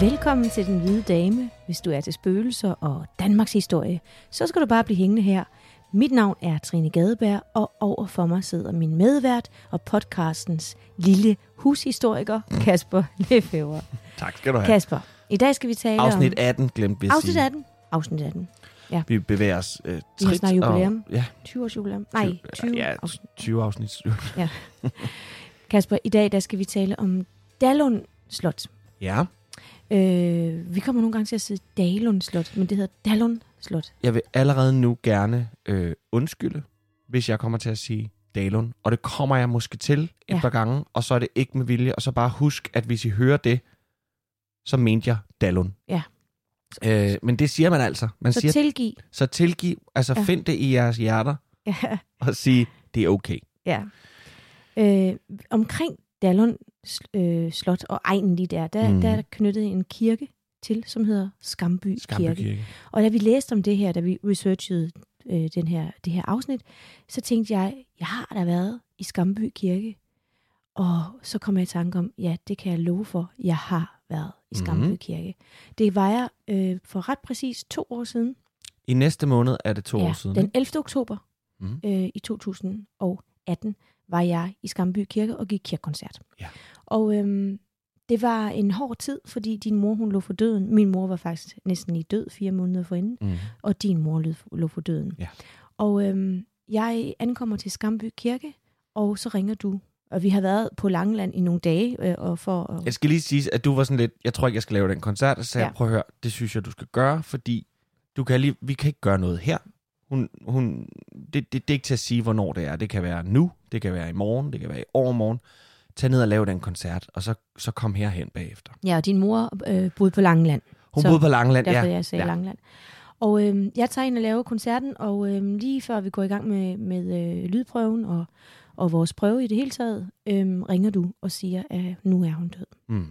Velkommen til Den Hvide Dame. Hvis du er til spøgelser og Danmarks historie, så skal du bare blive hængende her. Mit navn er Trine Gadeberg, og over for mig sidder min medvært og podcastens lille hushistoriker, Kasper Lefever. Tak skal du have. Kasper, i dag skal vi tale Afsnit om... 18 glemte vi at Afsnit sige. 18. Afsnit 18. Vi bevæger os øh, Vi har trit snart jubilæum. Og, ja, 20 års jubilæum. Nej, 20 ja, afsnit. 20 afsnit. Kasper, i dag der skal vi tale om Dalund Slot. Ja, Øh, vi kommer nogle gange til at sige Dalund Slot, men det hedder Dalund Slot. jeg vil allerede nu gerne øh, undskylde, hvis jeg kommer til at sige Dalund. Og det kommer jeg måske til et Ja. par gange, og så er det ikke med vilje. Og så bare husk, at hvis I hører det, så mente jeg Dalund. Ja. Øh, men det siger man altså. Man Så siger, tilgiv. så tilgiv, altså Ja. find det i jeres hjerter, Ja. og sige, det er okay. Ja. Øh, omkring Dallund øh, Slot og egnen lige der, der, Mhm. mm. der er der knyttet en kirke til, som hedder Skamby, Skamby Kirke. Kirke. Og da vi læste om det her, da vi researchede øh, den her, det her afsnit, så tænkte jeg, jeg har da været i Skamby Kirke. Og så kom jeg i tanke om, ja, det kan jeg love for, jeg har været i Skamby Mhm. Kirke. Det var jeg øh, for ret præcis to år siden. I næste måned er det to ja, år siden. Den 11. oktober Mhm. øh, i 2018 var jeg i Skamby Kirke og gik kirkekoncert. Ja. Og øhm, det var en hård tid, fordi din mor hun lå for døden. Min mor var faktisk næsten lige død fire måneder forinden, Mm. og din mor lå, for døden. Ja. Og øhm, jeg ankommer til Skamby Kirke, og så ringer du. Og vi har været på Langeland i nogle dage, øh, og for at, Jeg skal lige sige, at du var sådan lidt, jeg tror ikke, jeg skal lave den koncert, og så sagde Ja. jeg, prøv at høre, det synes jeg, du skal gøre, fordi du kan lige, vi kan ikke gøre noget her. Hun, hun, det, det, det er ikke til at sige, hvornår det er. Det kan være nu, det kan være i morgen, det kan være i overmorgen. Tag ned og lave den koncert, og så, så kom herhen bagefter. ja, og din mor øh, boede på Langeland. Hun Så boede på Langeland, Derfor ja. jeg sagde ja. Langland. Og øhm, jeg tager ind og laver koncerten, og øhm, lige før vi går i gang med, med øh, lydprøven og, og vores prøve i det hele taget, øhm, ringer du og siger, at nu er hun død. Mm.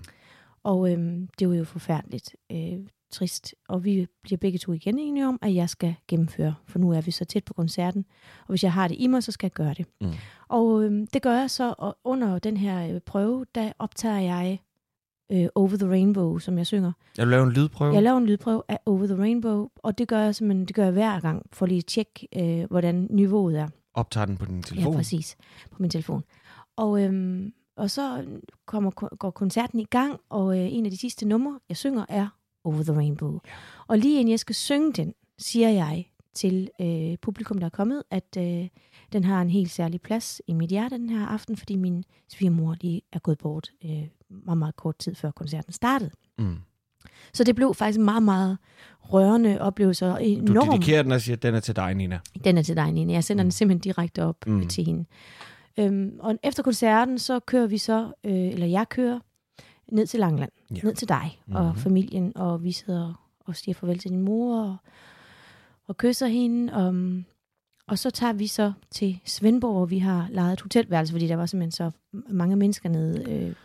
Og øhm, det var jo forfærdeligt øh, trist. Og vi bliver begge to igen enige om, at jeg skal gennemføre, for nu er vi så tæt på koncerten. Og hvis jeg har det i mig, så skal jeg gøre det. Mm. Og øhm, det gør jeg så, og under den her øh, prøve, der optager jeg øh, Over the Rainbow, som jeg synger. Jeg vil lave en lydprøve. Jeg laver en lydprøve af Over the Rainbow, og det gør jeg simpelthen, det gør jeg hver gang, for lige at tjekke, øh, hvordan niveauet er. Optager den på din telefon. Ja, præcis, på min telefon. Og, øhm, og så kommer, går koncerten i gang, og øh, en af de sidste numre, jeg synger, er Over the Rainbow. Ja. Og lige inden jeg skal synge den, siger jeg til øh, publikum, der er kommet, at øh, den har en helt særlig plads i mit hjerte den her aften, fordi min svigermor lige er gået bort øh, meget, meget kort tid før koncerten startede. Mm. Så det blev faktisk en meget, meget rørende oplevelse. og Du Enorm. dedikerer den og siger, at den er til dig, Nina. Den er til dig, Nina. Jeg sender Mm. den simpelthen direkte op Mm. mm. til hende. Øhm, og efter koncerten, så kører vi så, øh, eller jeg kører, ned til Langland. Ja. Ja. Ned til dig mm-hmm. og Mhm. familien, og vi sidder og siger farvel til din mor, og, og kysser hende. Og, og så tager vi så til Svendborg, hvor vi har lejet et hotelværelse, fordi der var simpelthen så mange mennesker nede. Øh,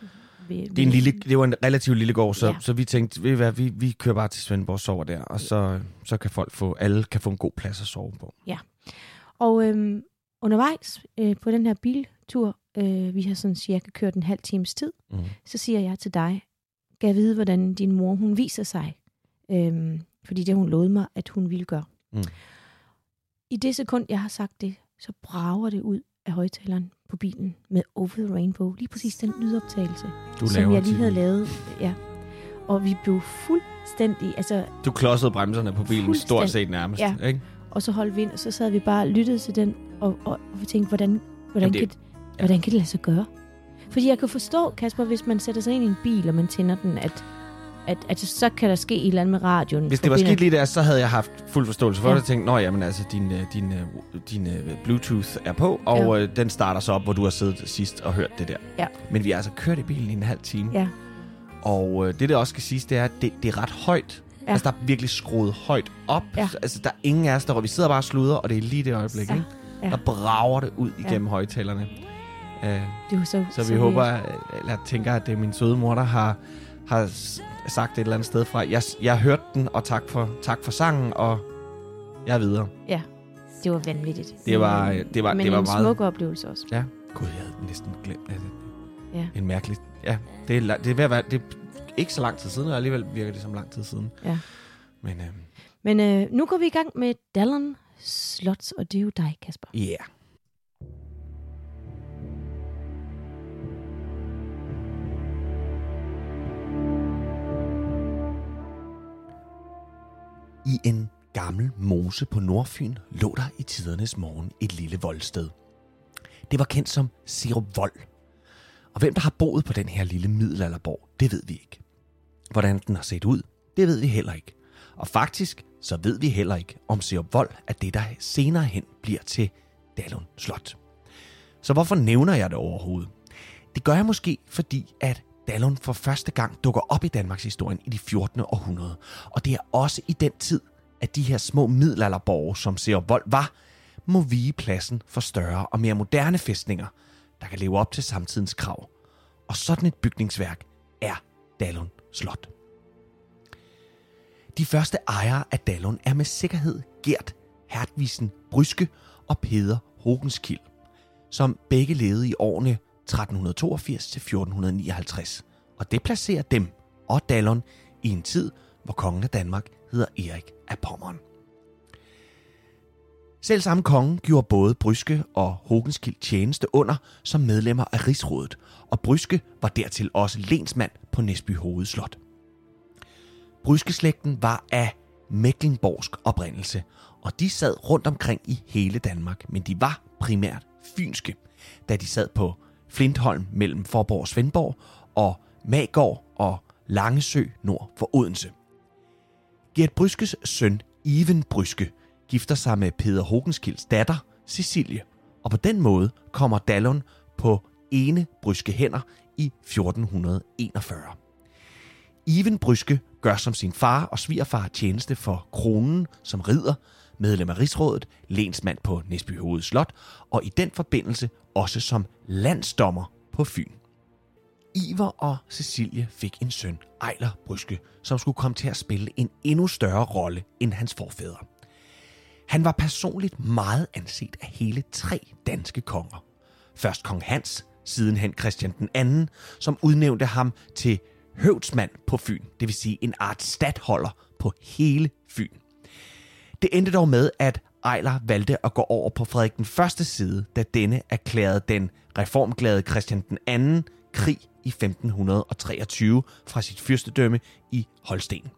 ved, Det, er en lille, det var en relativt lille gård, så, ja. Ja. så vi tænkte, ved hvad, vi, vi kører bare til Svendborg og sover der, og så, så kan folk få, alle kan få en god plads at sove på. Og øhm, undervejs øh, på den her biltur, øh, vi har sådan cirka kørt en halv times tid, Mm. så siger jeg til dig, kan jeg vide, hvordan din mor hun viser sig? Øhm, fordi det hun lovede mig, at hun ville gøre. Mm. I det sekund, jeg har sagt det, så brager det ud af højtaleren på bilen med Over the Rainbow. Lige præcis den lydoptagelse, Du som jeg lige havde lavet. Ja. Og vi blev fuldstændig, altså, Du klodsede bremserne på bilen, stort set nærmest. Ja. Ikke? og så holdt vi ind, og så sad vi bare og lyttede til den, og, og, og vi tænkte, hvordan, hvordan, Jamen, det- kan, hvordan kan det lade sig gøre? Fordi jeg kan forstå, Kasper, hvis man sætter sig ind i en bil, og man tænder den, at at, at så kan der ske et eller andet med radioen. Hvis det var sket lige der, så havde jeg haft fuld forståelse for Ja. det. og tænkt, nå jamen altså, din, øh, din, øh, din øh, Bluetooth er på, og Ja. øh, den starter så op, hvor du har siddet sidst og hørt det der. Ja. Men vi har altså kørt i bilen i en halv time. Ja, Og øh, det, der også skal siges, det er, at det, det er ret højt. Ja. Altså, der er virkelig skruet højt op. Ja. Altså, der er ingen af os, der Vi sidder bare og sluder, og det er lige det øjeblik, Ja. ikke? Ja. Der brager det ud igennem ja. højtalerne. Uh, det jo så... så vi håber, øh, eller tænker, at det er min søde mor, der har, har sagt et eller andet sted fra. Jeg, jeg hørte den, og tak for, tak for sangen, og jeg er videre. Det var vanvittigt. Det var, øh, det var, Men det var en meget... smuk oplevelse også. Ja. Gud, jeg havde næsten glemt det. Ja. En mærkelig... Ja, det er, det er ved at være... Det er ikke så lang tid siden, og alligevel virker det som lang tid siden. Ja. Men øh, Men øh, nu går vi i gang med Dallon Slots, og det er jo dig, Kasper. ja. Yeah. I en gammel mose på Nordfyn lå der i tidernes morgen et lille voldsted. Det var kendt som Sirup Vold. Og hvem der har boet på den her lille middelalderborg, det ved vi ikke. Hvordan den har set ud, det ved vi heller ikke. Og faktisk, så ved vi heller ikke, om Sirup Vold er det, der senere hen bliver til Dallon Slot. Så hvorfor nævner jeg det overhovedet? Det gør jeg måske, fordi at Dallon for første gang dukker op i Danmarks historie i de 14. århundrede. Og det er også i den tid, at de her små middelalderborge, som ser vold var, må vige pladsen for større og mere moderne fæstninger, der kan leve op til samtidens krav. Og sådan et bygningsværk er Dallon Slot. De første ejere af Dallon er med sikkerhed Gert Hertvisen Bryske og Peder Hogenskild, som begge levede i årene 1400-1450 1382 til 1459, og det placerer dem og Dallon i en tid, hvor kongen af Danmark hedder Erik af Pommern. Selv samme konge gjorde både Bryske og Hogenskild tjeneste under som medlemmer af rigsrådet, og Bryske var dertil også lensmand på Næsby Hovedslot. Bryskeslægten var af Mecklenborgsk oprindelse, og de sad rundt omkring i hele Danmark, men de var primært fynske, da de sad på Flintholm mellem Forborg og Svendborg og Magård og Langesø nord for Odense. Gert Bryskes søn, Iven Bryske, gifter sig med Peder Hogenskilds datter, Cecilie, og på den måde kommer Dallon på ene Bryske hænder i 1441. Iven Bryske gør som sin far og svigerfar tjeneste for kronen som ridder, medlem af Rigsrådet, lensmand på Næsby Hoved Slot, og i den forbindelse også som landsdommer på Fyn. Iver og Cecilie fik en søn, Ejler Bryske, som skulle komme til at spille en endnu større rolle end hans forfædre. Han var personligt meget anset af hele tre danske konger. Først kong Hans, sidenhen Christian den anden, som udnævnte ham til høvdsmand på Fyn, det vil sige en art stadholder på hele Fyn. Det endte dog med, at Ejler valgte at gå over på Frederik den første side, da denne erklærede den reformglade Christian den anden krig i 1523 fra sit fyrstedømme i Holsten.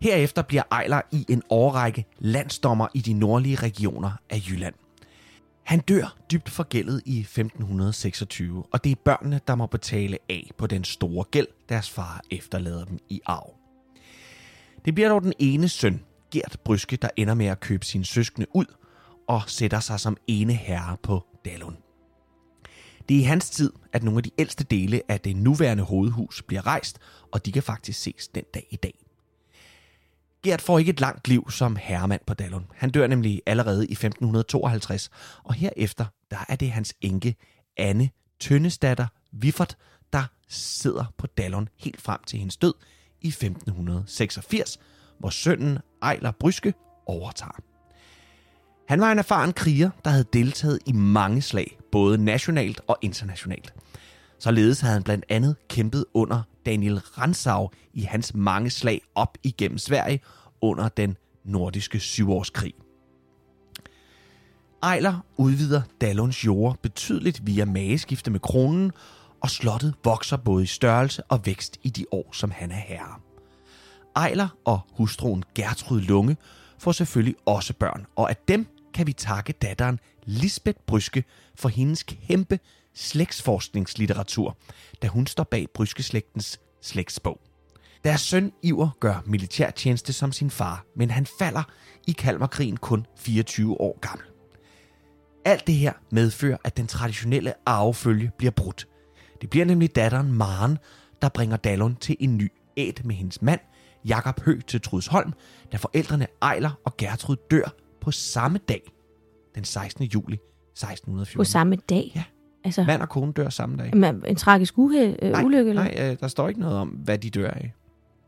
Herefter bliver Ejler i en årrække landsdommer i de nordlige regioner af Jylland. Han dør dybt forgældet i 1526, og det er børnene, der må betale af på den store gæld, deres far efterlader dem i arv. Det bliver dog den ene søn, Gert Bryske, der ender med at købe sine søskende ud og sætter sig som ene herre på Dalun. Det er i hans tid, at nogle af de ældste dele af det nuværende hovedhus bliver rejst, og de kan faktisk ses den dag i dag. Gert får ikke et langt liv som herremand på Dallon. Han dør nemlig allerede i 1552, og herefter der er det hans enke Anne Tønnestatter Viffert, der sidder på Dallon helt frem til hendes død i 1586, hvor sønnen Ejler Bryske overtager. Han var en erfaren kriger, der havde deltaget i mange slag, både nationalt og internationalt. Således havde han blandt andet kæmpet under Daniel Ransau i hans mange slag op igennem Sverige under den nordiske syvårskrig. Ejler udvider Dallons jord betydeligt via mageskifte med kronen, og slottet vokser både i størrelse og vækst i de år, som han er herre. Ejler og hustruen Gertrud Lunge får selvfølgelig også børn, og af dem kan vi takke datteren Lisbeth Bryske for hendes kæmpe slægtsforskningslitteratur, da hun står bag Bryskeslægtens slægtsbog. Deres søn Iver gør militærtjeneste som sin far, men han falder i Kalmarkrigen kun 24 år gammel. Alt det her medfører, at den traditionelle arvefølge bliver brudt. Det bliver nemlig datteren Maren, der bringer Dallon til en ny æt med hendes mand, Jakob Hø til Trudsholm, da forældrene Ejler og Gertrud dør på samme dag, den 16. juli 1614. På samme dag? Ja. Altså, Mand og kone dør samme dag. en, en tragisk uhe, øh, nej, ulykke? Eller? nej, øh, der står ikke noget om, hvad de dør af.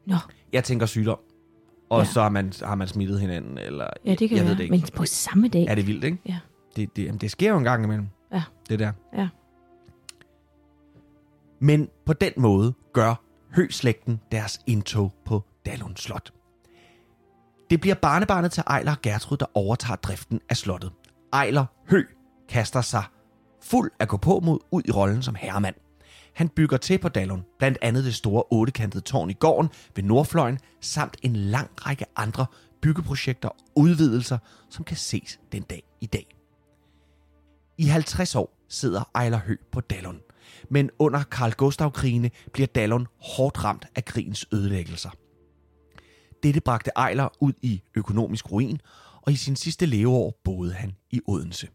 Nå, Jeg tænker sygdom. Og ja. så har man, har man smittet hinanden, eller ja, det kan jeg være. ved det ikke. Men på samme dag? Er det vildt, ikke? Ja. Det, det, jamen, det sker jo en gang imellem. Ja. Det der. Ja. Men på den måde gør Høslægten deres indtog på Dalund Slot. Det bliver barnebarnet til Ejler og Gertrud, der overtager driften af slottet. Ejler Hø kaster sig fuld af gå på mod ud i rollen som herremand. Han bygger til på Dallund, blandt andet det store ottekantede tårn i gården ved Nordfløjen, samt en lang række andre byggeprojekter og udvidelser, som kan ses den dag i dag. I 50 år sidder Ejler Hø på Dallund, men under Karl Gustav-krigene bliver Dallund hårdt ramt af krigens ødelæggelser. Dette bragte Ejler ud i økonomisk ruin, og i sin sidste leveår boede han i Odense.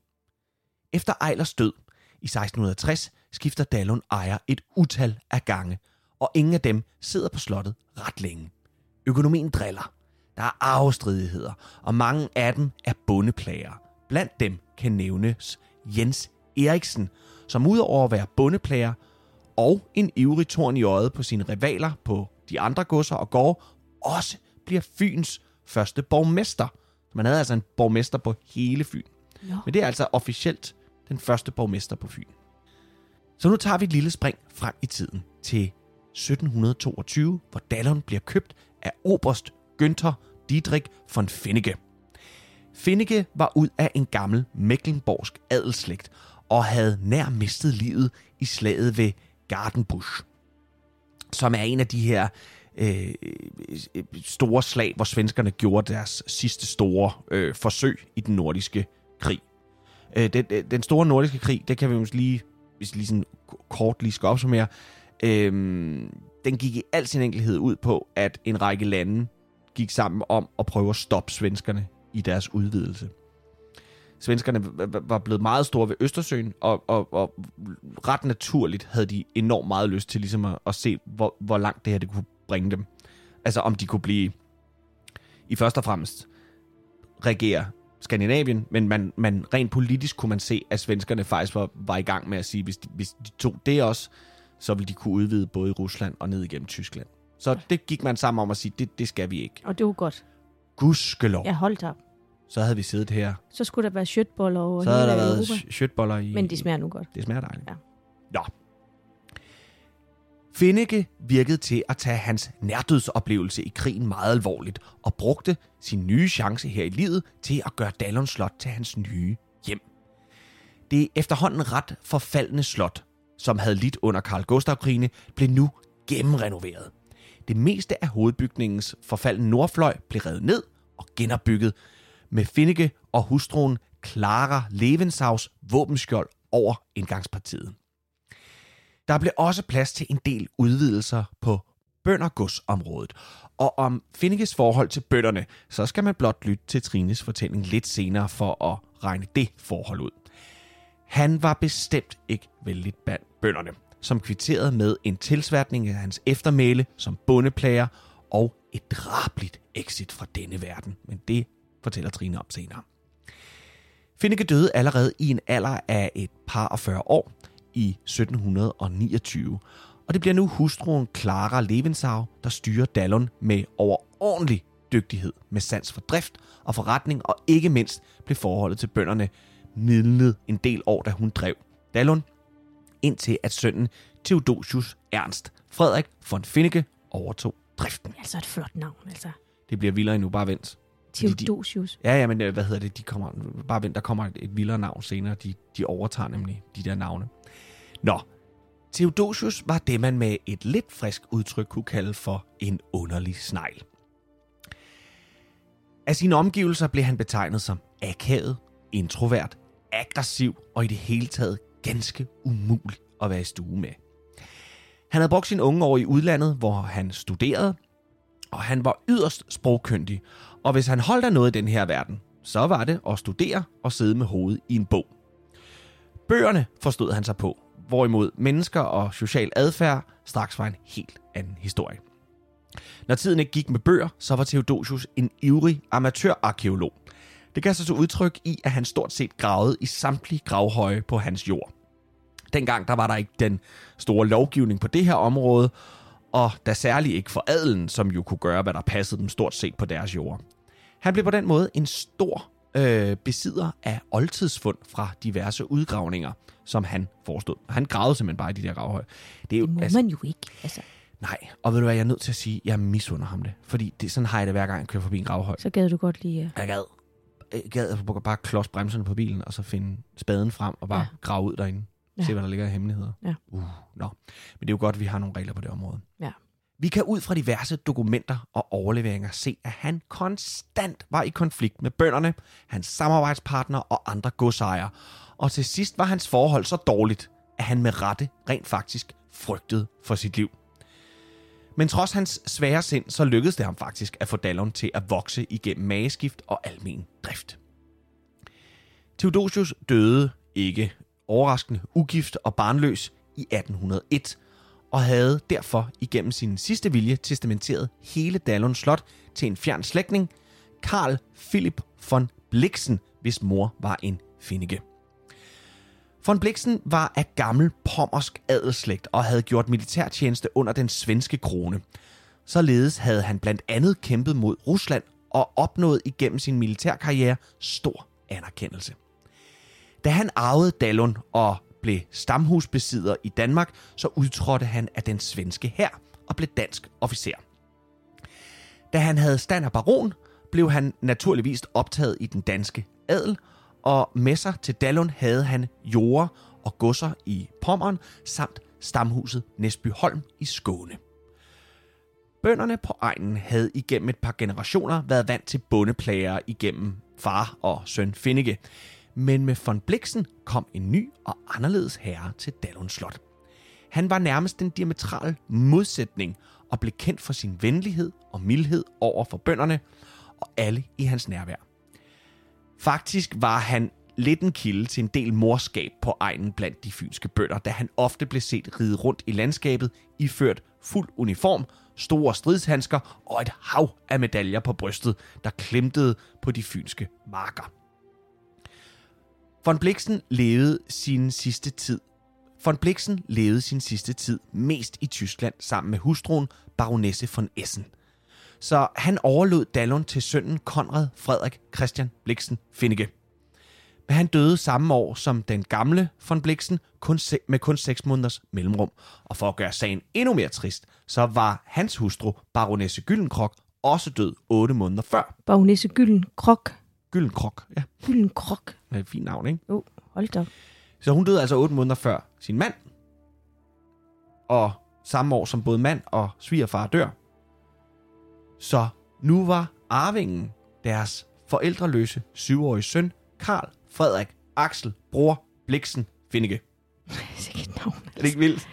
Efter Ejlers død i 1660 skifter Dallund ejer et utal af gange, og ingen af dem sidder på slottet ret længe. Økonomien driller. Der er arvestridigheder, og mange af dem er bondeplager. Blandt dem kan nævnes Jens Eriksen, som udover at være bondeplager og en ivrig torn i øjet på sine rivaler på de andre godser og gårde, også bliver Fyns første borgmester. Man havde altså en borgmester på hele Fyn. Nå. Men det er altså officielt den første borgmester på Fyn. Så nu tager vi et lille spring frem i tiden til 1722, hvor Dallon bliver købt af oberst Günther Dietrich von Finnecke. Finnecke var ud af en gammel mecklenborgsk adelsslægt og havde nær mistet livet i slaget ved Gardenbusch, som er en af de her Øh, øh, store slag, hvor svenskerne gjorde deres sidste store øh, forsøg i den nordiske krig. Øh, den, øh, den store nordiske krig, det kan vi måske lige, hvis lige sådan kort lige skal opsummere, øh, den gik i al sin enkelhed ud på, at en række lande gik sammen om at prøve at stoppe svenskerne i deres udvidelse. Svenskerne var blevet meget store ved Østersøen, og, og, og ret naturligt havde de enormt meget lyst til ligesom at, at se, hvor, hvor langt det her det kunne bringe dem. Altså om de kunne blive i først og fremmest regere Skandinavien, men man, man rent politisk kunne man se, at svenskerne faktisk var, var i gang med at sige, hvis de, hvis de tog det også, så ville de kunne udvide både i Rusland og ned igennem Tyskland. Så det gik man sammen om at sige, det, det skal vi ikke. Og det var godt. Gudskelov. Ja, holdt op. Så havde vi siddet her. Så skulle der være shirtboller over Så havde der været Europa. sh- shirtboller i... Men de smager nu godt. Det smager dejligt. Ja. Nå. Finnecke virkede til at tage hans nærdødsoplevelse i krigen meget alvorligt og brugte sin nye chance her i livet til at gøre Dallon Slot til hans nye hjem. Det efterhånden ret forfaldende slot, som havde lidt under Karl Gustav-krigene, blev nu gennemrenoveret. Det meste af hovedbygningens forfaldne nordfløj blev revet ned og genopbygget med Finnecke og hustruen Clara Levenshaus våbenskjold over indgangspartiet. Der blev også plads til en del udvidelser på bøndergodsområdet. Og om Finnekes forhold til bønderne, så skal man blot lytte til Trines fortælling lidt senere for at regne det forhold ud. Han var bestemt ikke vældig blandt bønderne, som kvitterede med en tilsværtning af hans eftermæle som bondeplager og et drabligt exit fra denne verden. Men det fortæller Trine om senere. Finneke døde allerede i en alder af et par og 40 år i 1729, og det bliver nu hustruen Clara Levensau, der styrer Dallon med overordentlig dygtighed med sans for drift og forretning, og ikke mindst blev forholdet til bønderne midlet en del år, da hun drev Dallon, indtil at sønnen Theodosius Ernst Frederik von Finnecke overtog driften. Altså et flot navn, altså. Det bliver vildere endnu, bare vent. Fordi de- Theodosius. Ja, ja, men øh, hvad hedder det? De kommer, bare vent, der kommer et, et vildere navn senere. De, de overtager nemlig de der navne. Nå, Theodosius var det, man med et lidt frisk udtryk kunne kalde for en underlig snegl. Af sine omgivelser blev han betegnet som akavet, introvert, aggressiv og i det hele taget ganske umulig at være i stue med. Han havde brugt sine unge år i udlandet, hvor han studerede, Og han var yderst sprogkyndig, og hvis han holdt af noget i den her verden, så var det at studere og sidde med hovedet i en bog. Bøgerne forstod han sig på, hvorimod mennesker og social adfærd straks var en helt anden historie. Når tiden ikke gik med bøger, så var Theodosius en ivrig amatørarkeolog. Det gav sig så udtryk i, at han stort set gravede i samtlige gravhøje på hans jord. Dengang der var der ikke den store lovgivning på det her område, og da særligt ikke for adelen, som jo kunne gøre, hvad der passede dem stort set på deres jord. Han blev på den måde en stor øh, besidder af oldtidsfund fra diverse udgravninger, som han forestod. Han gravede simpelthen bare i de der gravhøje. Det, er jo, det må altså, man jo ikke. Altså. Nej, og ved du hvad, jeg er nødt til at sige, jeg misunder ham det. Fordi det, sådan har jeg det hver gang, jeg kører forbi en gravhøj. Så gad du godt lige... Jeg gad. Jeg gad at bare klods bremserne på bilen, og så finde spaden frem og bare ja. grave ud derinde. Ja. Se, hvad der ligger af hemmeligheder. Ja. Uh, no. Men det er jo godt, at vi har nogle regler på det område. Ja. Vi kan ud fra diverse dokumenter og overleveringer se, at han konstant var i konflikt med bønderne, hans samarbejdspartnere og andre godsejere. Og til sidst var hans forhold så dårligt, at han med rette rent faktisk frygtede for sit liv. Men trods hans svære sind, så lykkedes det ham faktisk at få Dallon til at vokse igennem mageskift og almen drift. Theodosius døde ikke overraskende ugift og barnløs i 1801, og havde derfor igennem sin sidste vilje testamenteret hele Dallons Slot til en fjern slægtning, Karl Philip von Blixen, hvis mor var en finnike. Von Bliksen var af gammel pommersk adelslægt og havde gjort militærtjeneste under den svenske krone. Således havde han blandt andet kæmpet mod Rusland og opnået igennem sin militærkarriere stor anerkendelse. Da han arvede Dallon og blev stamhusbesidder i Danmark, så udtrådte han af den svenske hær og blev dansk officer. Da han havde stand af baron, blev han naturligvis optaget i den danske adel, og med sig til Dallon havde han jorder og godser i Pommern, samt stamhuset Næsbyholm i Skåne. Bønderne på egnen havde igennem et par generationer været vant til bondeplager igennem far og søn Finnige. men med von Blixen kom en ny og anderledes herre til Dallon Slot. Han var nærmest den diametrale modsætning og blev kendt for sin venlighed og mildhed over for bønderne og alle i hans nærvær. Faktisk var han lidt en kilde til en del morskab på egnen blandt de fynske bønder, da han ofte blev set ride rundt i landskabet, iført fuld uniform, store stridshandsker og et hav af medaljer på brystet, der klemtede på de fynske marker. Von Blixen levede sin sidste tid Von Blixen levede sin sidste tid mest i Tyskland sammen med hustruen baronesse von Essen. Så han overlod Dallon til sønnen Konrad Frederik Christian Blixen Finnike. Men han døde samme år som den gamle von Blixen kun med kun 6 måneders mellemrum. Og for at gøre sagen endnu mere trist, så var hans hustru, baronesse Gyllenkrok, også død 8 måneder før. Baronesse Gyllenkrok? Gyllenkrok, ja. Gyllenkrok. Det er et fint navn, ikke? Jo, hold da Så hun døde altså 8 måneder før sin mand. Og samme år som både mand og svigerfar dør. Så nu var arvingen deres forældreløse syvårige søn, Karl Frederik Axel Bror Bliksen Finnike. Sikkert navn. Er det ikke vildt?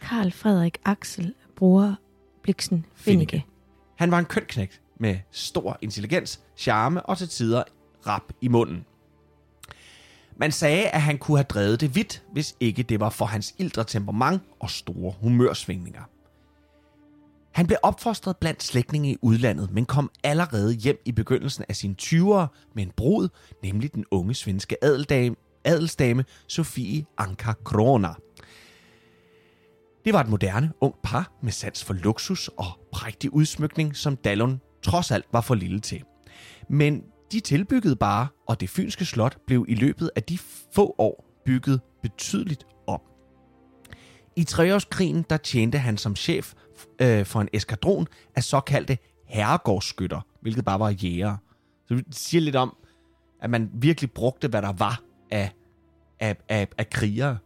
Karl Frederik Axel Bror Bliksen Finnike. Han var en kønknægt med stor intelligens, charme og til tider rap i munden. Man sagde, at han kunne have drevet det vidt, hvis ikke det var for hans ildre temperament og store humørsvingninger. Han blev opfostret blandt slægtninge i udlandet, men kom allerede hjem i begyndelsen af sine 20'ere med en brud, nemlig den unge svenske adeldame, adelsdame Sofie Anka Krona. Det var et moderne, ung par med sans for luksus og prægtig udsmykning, som Dallon trods alt var for lille til. Men de tilbyggede bare, og det fynske slot blev i løbet af de få år bygget betydeligt om. I treårskrigen der tjente han som chef øh, for en eskadron af såkaldte herregårdsskytter, hvilket bare var jæger. Så det siger lidt om, at man virkelig brugte, hvad der var af, af, af, af krigere.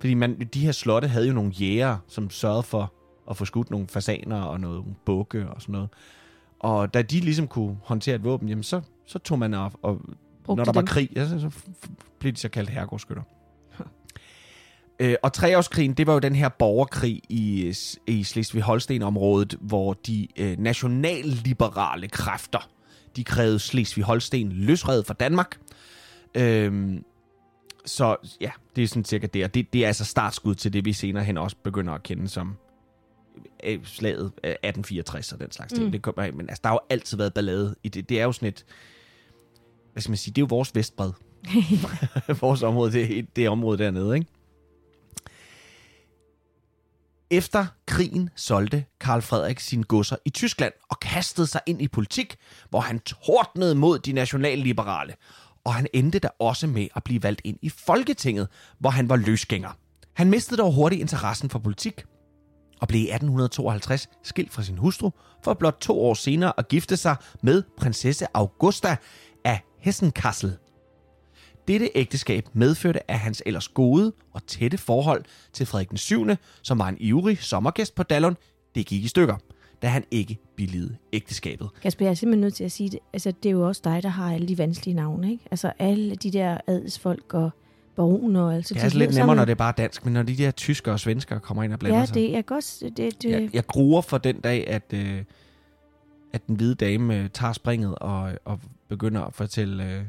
Fordi man, de her slotte havde jo nogle jæger, som sørgede for at få skudt nogle fasaner og noget bukke og sådan noget. Og da de ligesom kunne håndtere et våben, jamen så, så tog man op, og når der dem. var krig, ja, så, så blev de så kaldt herregårdsskytter. Øh, og treårskrigen, det var jo den her borgerkrig i, i Slesvig-Holsten-området, hvor de øh, nationalliberale kræfter, de krævede Slesvig-Holsten løsredet fra Danmark. Øh, så ja, det er sådan cirka det, og det, det er altså startskud til det, vi senere hen også begynder at kende som øh, slaget 1864 og den slags ting. Mm. Det kommer, men altså, der har jo altid været ballade i det. Det er jo sådan et, hvad skal man sige, det er jo vores vestbred. vores område, det er det område dernede, ikke? Efter krigen solgte Karl Frederik sine godser i Tyskland og kastede sig ind i politik, hvor han tordnede mod de nationalliberale. Og han endte da også med at blive valgt ind i Folketinget, hvor han var løsgænger. Han mistede dog hurtigt interessen for politik, og blev i 1852 skilt fra sin hustru, for blot to år senere at gifte sig med prinsesse Augusta af Hessenkassel. Dette ægteskab medførte, at hans ellers gode og tætte forhold til Frederik den 7., som var en ivrig sommergæst på Dallon, det gik i stykker, da han ikke billigede ægteskabet. Kasper, jeg er simpelthen nødt til at sige det. Altså, det er jo også dig, der har alle de vanskelige navne, ikke? Altså, alle de der adelsfolk og baroner. Altså, Det de er altså lidt nemmere, når det er bare dansk, men når de der tyskere og svenskere kommer ind og blander Ja, sig. det er godt. Det, det, Jeg, jeg gruer for den dag, at, øh, at den hvide dame øh, tager springet og, og begynder at fortælle øh,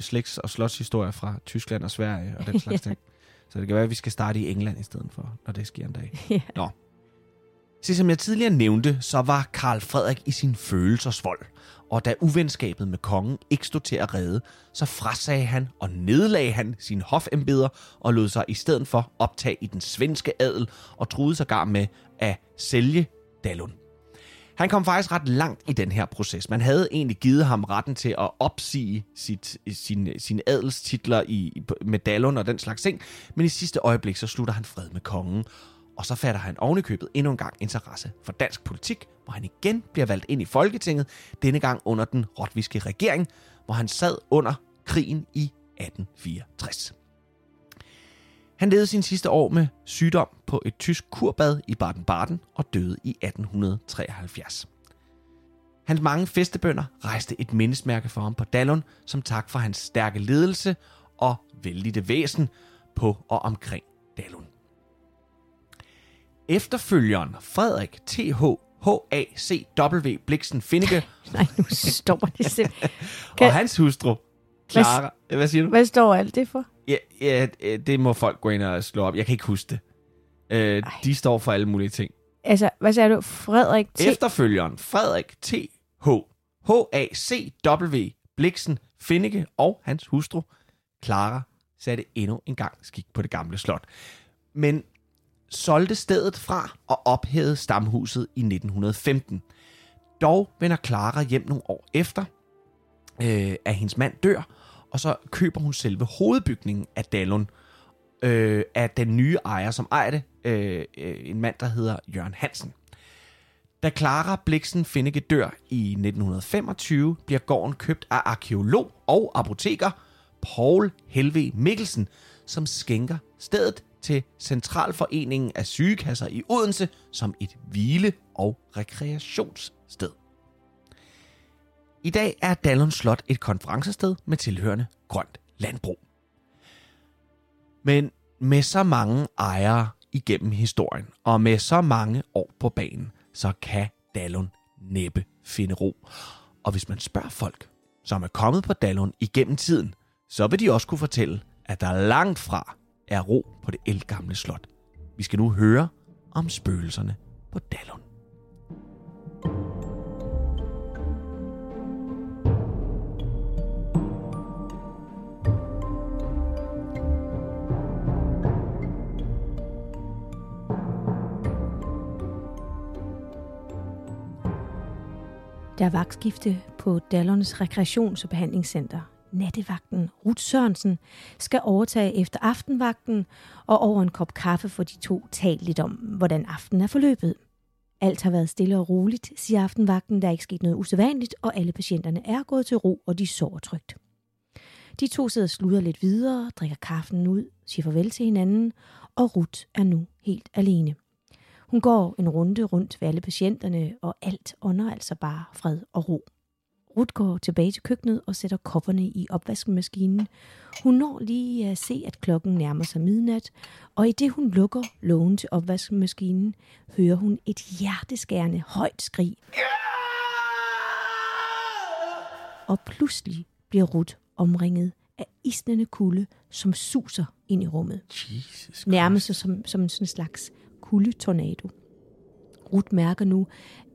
slægts- og slotshistorier fra Tyskland og Sverige og den slags ting. Så det kan være, at vi skal starte i England i stedet for, når det sker en dag. Ja. Nå. Så som jeg tidligere nævnte, så var Karl Frederik i sin følelsesvold. Og da uvenskabet med kongen ikke stod til at redde, så frasagde han og nedlagde han sine hofembeder og lod sig i stedet for optage i den svenske adel og troede sågar med at sælge Dallon. Han kom faktisk ret langt i den her proces. Man havde egentlig givet ham retten til at opsige sit, sin, sine adelstitler i, med og den slags ting, men i sidste øjeblik så slutter han fred med kongen, og så fatter han ovenikøbet endnu en gang interesse for dansk politik, hvor han igen bliver valgt ind i Folketinget, denne gang under den rotviske regering, hvor han sad under krigen i 1864. Han levede sin sidste år med sygdom på et tysk kurbad i Baden-Baden og døde i 1873. Hans mange festebønder rejste et mindesmærke for ham på Dallon som tak for hans stærke ledelse og vældige væsen på og omkring Dallon. Efterfølgeren Frederik T.H. H.A.C.W. Bliksen Finneke Nej, nu stopper det simpelthen. Kan- og hans hustru, Clara. Hvad siger du? Hvad står alt det for? Ja, ja, det må folk gå ind og slå op. Jeg kan ikke huske det. Øh, de står for alle mulige ting. Altså, hvad sagde du? Frederik T. Efterfølgeren Frederik T. H. H.A.C.W. Bliksen Finneke og hans hustru, Clara, satte endnu en gang skik på det gamle slot. Men solgte stedet fra og ophævede stamhuset i 1915. Dog vender Clara hjem nogle år efter, øh, at hendes mand dør, og så køber hun selve hovedbygningen af Dallon øh, af den nye ejer, som ejer det, øh, en mand, der hedder Jørgen Hansen. Da Clara Bliksen Finneke dør i 1925, bliver gården købt af arkeolog og apoteker Paul Helve Mikkelsen, som skænker stedet til Centralforeningen af Sygekasser i Odense som et hvile- og rekreationssted. I dag er Dallon Slot et konferencested med tilhørende grønt landbrug. Men med så mange ejere igennem historien, og med så mange år på banen, så kan Dallon næppe finde ro. Og hvis man spørger folk, som er kommet på Dallon igennem tiden, så vil de også kunne fortælle, at der langt fra er ro på det elgamle slot. Vi skal nu høre om spøgelserne på Dallon. Der er vagtskifte på Dallons rekreations- og behandlingscenter. Nattevagten Ruth Sørensen skal overtage efter aftenvagten, og over en kop kaffe får de to talt lidt om, hvordan aftenen er forløbet. Alt har været stille og roligt, siger aftenvagten. Der er ikke sket noget usædvanligt, og alle patienterne er gået til ro, og de sover trygt. De to sidder og sluder lidt videre, drikker kaffen ud, siger farvel til hinanden, og Ruth er nu helt alene. Hun går en runde rundt ved alle patienterne, og alt ånder altså bare fred og ro. Ruth går tilbage til køkkenet og sætter kopperne i opvaskemaskinen. Hun når lige at se, at klokken nærmer sig midnat, og i det hun lukker lågen til opvaskemaskinen, hører hun et hjerteskærende højt skrig. Og pludselig bliver Ruth omringet af isnende kulde, som suser ind i rummet. Jesus Christ. Nærmest som, som en sådan slags kuldetornado. Ruth mærker nu,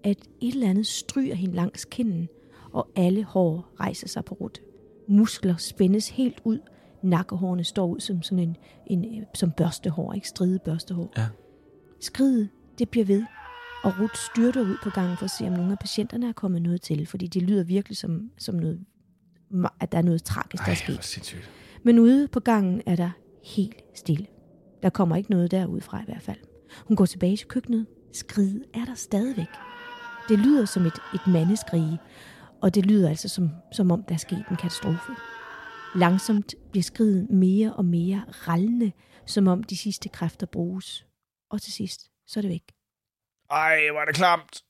at et eller andet stryger hende langs kinden, og alle hår rejser sig på Ruth. Muskler spændes helt ud. Nakkehårene står ud som sådan en, en som børstehår, ikke stride børstehår. Ja. Skridet, det bliver ved, og Ruth styrter ud på gangen for at se, om nogle af patienterne er kommet noget til, fordi det lyder virkelig som, som noget, at der er noget tragisk, der er sket. sindssygt. Men ude på gangen er der helt stille. Der kommer ikke noget derudfra i hvert fald. Hun går tilbage til køkkenet. Skridet er der stadigvæk. Det lyder som et, et mandeskrige, og det lyder altså som, som om, der er sket en katastrofe. Langsomt bliver skridet mere og mere rallende, som om de sidste kræfter bruges. Og til sidst, så er det væk. Ej, hvor er det klamt.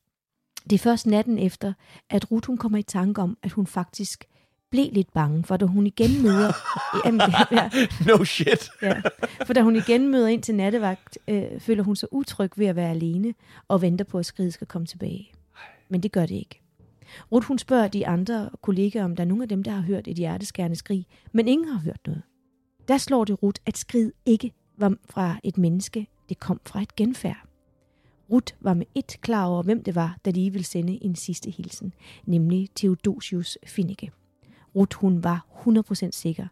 Det er først natten efter, at Ruth hun kommer i tanke om, at hun faktisk blev lidt bange, for da hun igen møder... Jamen, ja, No shit. ja. For da hun igen møder ind til nattevagt, øh, føler hun sig utryg ved at være alene og venter på, at skridet skal komme tilbage. Men det gør det ikke. Ruth hun spørger de andre kollegaer, om der er nogen af dem, der har hørt et hjerteskærende skrig, men ingen har hørt noget. Der slår det Ruth, at skrid ikke var fra et menneske, det kom fra et genfærd. Ruth var med et klar over, hvem det var, der lige ville sende en sidste hilsen, nemlig Theodosius Finnecke. Ruth hun var 100% sikker.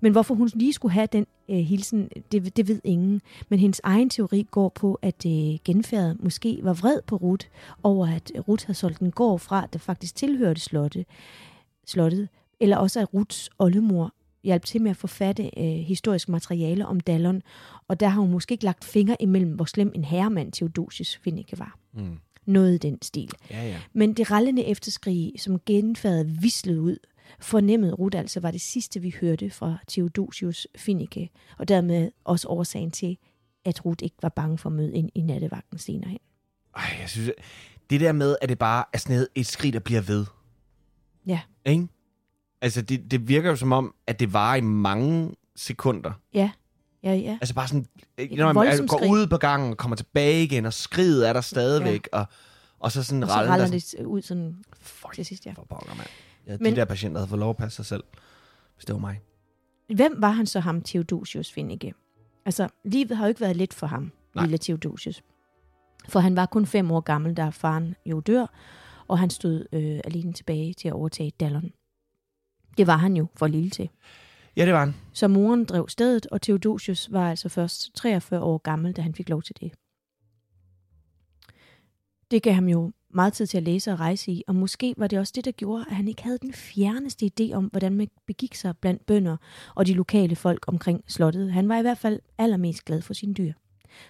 Men hvorfor hun lige skulle have den øh, hilsen, det, det ved ingen. Men hendes egen teori går på, at øh, genfærdet måske var vred på Ruth over, at Ruth havde solgt en gård fra, der faktisk tilhørte slotte, slottet. Eller også, at Ruths oldemor hjalp til med at forfatte øh, historisk materiale om Dallon, og der har hun måske ikke lagt fingre imellem, hvor slem en herremand Theodosius Finnecke var. Mm. Noget i den stil. Ja, ja. Men det rallende efterskrig, som genfærdet vislede ud, fornemmede Ruth altså var det sidste, vi hørte fra Theodosius Finnecke, og dermed også årsagen til, at Ruth ikke var bange for at møde ind i nattevagten senere hen. Ej, jeg synes, det der med, at det bare er sådan noget, et skrig, der bliver ved. Ja. Ikke? Altså, det, det virker jo som om, at det varer i mange sekunder. Ja, ja, ja. Altså bare sådan, når man voldsomt går skrig. ud på gangen og kommer tilbage igen, og skridet er der stadigvæk, ja. og, og så sådan Og så raller sådan, det ud sådan fuck, til sidst, ja. for pokker, mand. Ja, Men- de der patienter havde fået lov at passe sig selv, hvis det var mig. Hvem var han så ham, Theodosius Finnecke? Altså, livet har jo ikke været let for ham. Nej. lille Theodosius. For han var kun fem år gammel, da faren jo dør, og han stod øh, alene tilbage til at overtage Dallon. Det var han jo for lille til. Ja, det var han. Så moren drev stedet, og Theodosius var altså først 43 år gammel, da han fik lov til det. Det gav ham jo meget tid til at læse og rejse i, og måske var det også det, der gjorde, at han ikke havde den fjerneste idé om, hvordan man begik sig blandt bønder og de lokale folk omkring slottet. Han var i hvert fald allermest glad for sine dyr.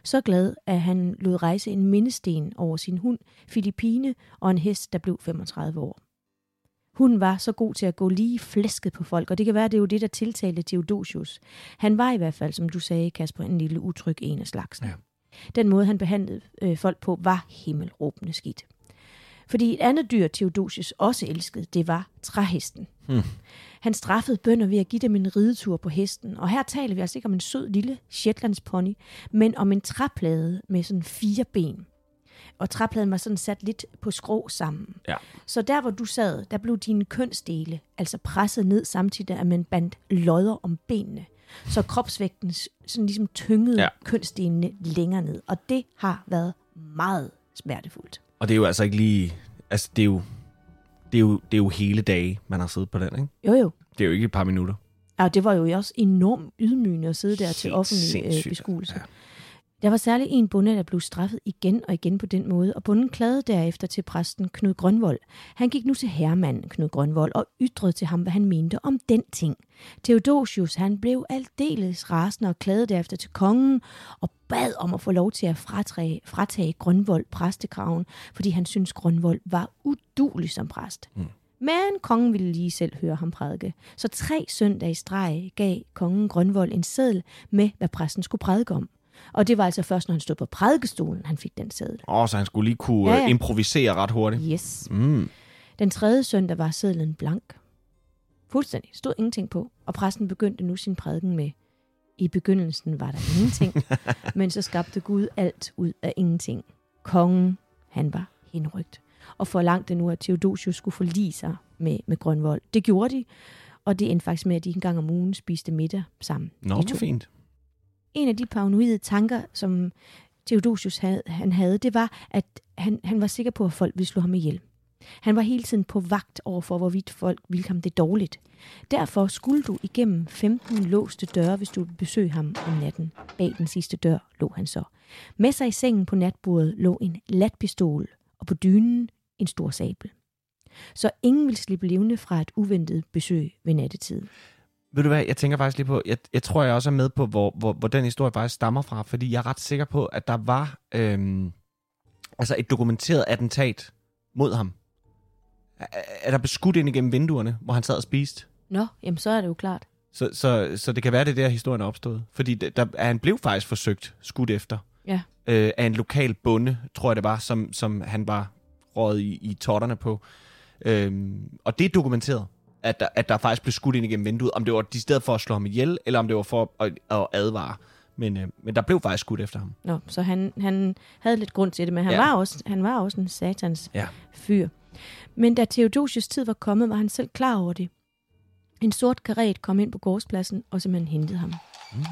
Så glad, at han lod rejse en mindesten over sin hund, Filippine, og en hest, der blev 35 år. Hun var så god til at gå lige flæsket på folk, og det kan være, det er jo det, der tiltalte Theodosius. Han var i hvert fald, som du sagde, Kasper, en lille utryg en af slagsen. Ja. Den måde, han behandlede øh, folk på, var himmelråbende skidt. Fordi et andet dyr, Theodosius også elskede, det var træhesten. Hmm. Han straffede bønder ved at give dem en ridetur på hesten. Og her taler vi altså ikke om en sød lille Shetlands pony, men om en træplade med sådan fire ben. Og træpladen var sådan sat lidt på skrå sammen. Ja. Så der, hvor du sad, der blev dine kønsdele altså presset ned samtidig, at man bandt lodder om benene. Så kropsvægten sådan ligesom tyngede ja. kønsdelene længere ned. Og det har været meget smertefuldt. Og det er jo altså ikke lige... Altså, det er jo, det er jo, det er jo hele dage, man har siddet på den, ikke? Jo jo. Det er jo ikke et par minutter. Og det var jo også enormt ydmygende at sidde der til Helt offentlig øh, sindssygt, beskuelse. ja. Der var særlig en bonde, der blev straffet igen og igen på den måde, og bonden klagede derefter til præsten Knud Grønvold. Han gik nu til herremanden Knud Grønvold og ytrede til ham, hvad han mente om den ting. Theodosius, han blev aldeles rasende og klagede derefter til kongen og bad om at få lov til at fratage, fratage Grønvold præstekraven, fordi han syntes, Grønvold var udulig som præst. Mm. Men kongen ville lige selv høre ham prædike. Så tre søndage i streg gav kongen Grønvold en seddel med, hvad præsten skulle prædike om. Og det var altså først, når han stod på prædikestolen, han fik den seddel. Åh, så han skulle lige kunne Ja, ja, ja. improvisere ret hurtigt. Yes. Mm. Den tredje søndag var sedlen blank. Fuldstændig. Stod ingenting på. Og præsten begyndte nu sin prædiken med, i begyndelsen var der ingenting, men så skabte Gud alt ud af ingenting. Kongen, han var henrygt. Og forlangte nu, at Theodosius skulle forlige sig med, med Grønvold. Det gjorde de, og det endte faktisk med, at de en gang om ugen spiste middag sammen. Nå, de hvor to. fint. En af de paranoide tanker, som Theodosius havde, han havde, det var, at han, han var sikker på, at folk ville slå ham ihjel. Han var hele tiden på vagt over for, hvorvidt folk ville ham det dårligt. Derfor skulle du igennem 15 låste døre, hvis du ville besøge ham om natten. Bag den sidste dør lå han så. Med sig i sengen på natbordet lå en latpistol, og på dynen en stor sabel. Så ingen ville slippe levende fra et uventet besøg ved nattetid. Ved du hvad, jeg tænker faktisk lige på, jeg, jeg tror, jeg også er med på, hvor, hvor, hvor den historie faktisk stammer fra, fordi jeg er ret sikker på, at der var øhm, altså et dokumenteret attentat mod ham. Er, er der beskudt ind igennem vinduerne, hvor han sad og spiste? Nå, jamen så er det jo klart. Så, så, så det kan være, det er der, historien er opstået. Fordi det- der, han blev faktisk forsøgt skudt efter Ja. øh, af en lokal bonde, tror jeg det var, som, som han var røget i, i totterne på. Øhm, og det er dokumenteret, at der, at der faktisk blev skudt ind igennem vinduet. Om det var de stedet for at slå ham ihjel, eller om det var for at, at advare. Men, øh, men der blev faktisk skudt efter ham. Nå, så han, han havde lidt grund til det, men han, Ja. var, også, han var også en satans Ja. fyr. Men da Theodosius tid var kommet, var han selv klar over det. En sort karet kom ind på gårdspladsen og simpelthen hentede ham. Mm.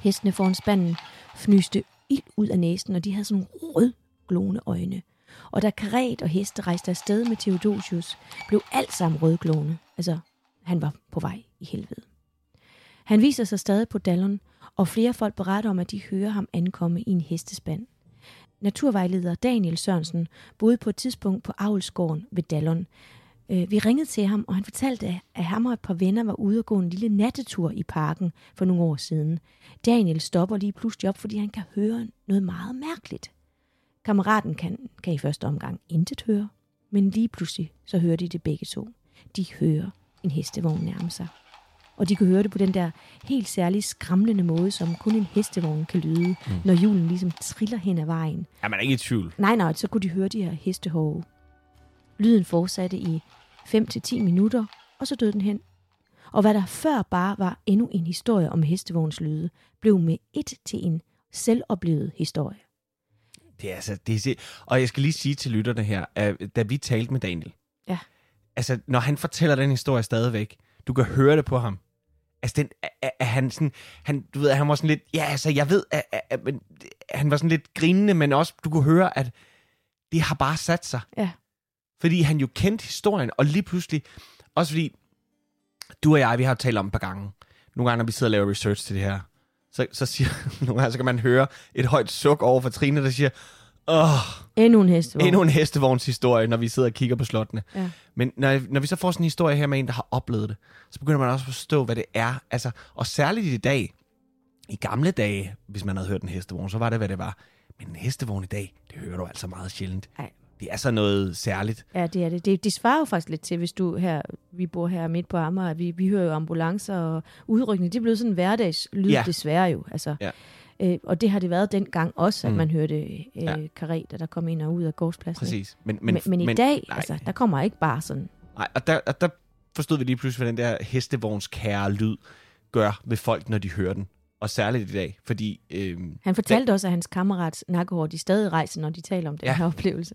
Hestene foran spanden fnyste ild ud af næsen, og de havde sådan rød glående øjne. Og da karet og heste rejste afsted med Theodosius, blev alt sammen rødglående. Altså, han var på vej i helvede. Han viser sig stadig på Dallon, og flere folk beretter om, at de hører ham ankomme i en hestespand. Naturvejleder Daniel Sørensen boede på et tidspunkt på Avlsgården ved Dallon. Øh, vi ringede til ham, og han fortalte, at ham og et par venner var ude og gå en lille nattetur i parken for nogle år siden. Daniel stopper lige pludselig op, fordi han kan høre noget meget mærkeligt. Kammeraten kan, kan i første omgang intet høre, men lige pludselig så hører de det begge to. De hører en hestevogn nærme sig. Og de kan høre det på den der helt særlig skramlende måde, som kun en hestevogn kan lyde, mm. når julen ligesom triller hen ad vejen. Er man ikke i tvivl? Nej, nej, så kunne de høre de her hestehove. Lyden fortsatte i 5-10 minutter, og så døde den hen. Og hvad der før bare var endnu en historie om hestevogns lyde, blev med et til en selvoplevet historie. Det er altså, det er, og jeg skal lige sige til lytterne her, at da vi talte med Daniel, Ja. altså når han fortæller den historie stadigvæk, du kan høre det på ham. Altså den, er- er han sådan, han, du ved, han var sådan lidt, ja altså jeg ved, at, at, at, men han var sådan lidt grinende, men også, du kunne høre, at det har bare sat sig. Ja. Fordi han jo kendte historien, og lige pludselig, også fordi, du og jeg, vi har talt om et par gange, nogle gange, når vi sidder og laver research til det her, så, så siger, nogle gange, så kan man høre et højt suk over for Trine, der siger, åh, Endnu en hestevogn. endnu en hestevogns historie, når vi sidder og kigger på slottene. Ja. Men når, når vi så får sådan en historie her med en, der har oplevet det, så begynder man også at forstå, hvad det er. Altså, og særligt i dag, i gamle dage, hvis man havde hørt en hestevogn, så var det, hvad det var. Men en hestevogn i dag, det hører du altså meget sjældent. Ej. Det er så noget særligt. Ja, det er det. det. Det svarer jo faktisk lidt til, hvis du her, vi bor her midt på Amager, vi, vi hører jo ambulancer og udrykning. Det er blevet sådan en hverdagslyd, Ja. desværre jo. Altså, Ja. øh, og det har det været dengang også, at Mm. man hørte øh, Ja. kareter, der kom ind og ud af gårdspladsen. Præcis. Men, Men, men, men i dag, nej, altså, der kommer ikke bare sådan. nej, og, der, og der forstod vi lige pludselig, hvad den der hestevogns kære lyd gør ved folk, når de hører den. Og særligt i dag, fordi... Øhm, Han fortalte også, at hans kammerats nakkehår, de stadig rejser, når de taler om den Ja. her oplevelse.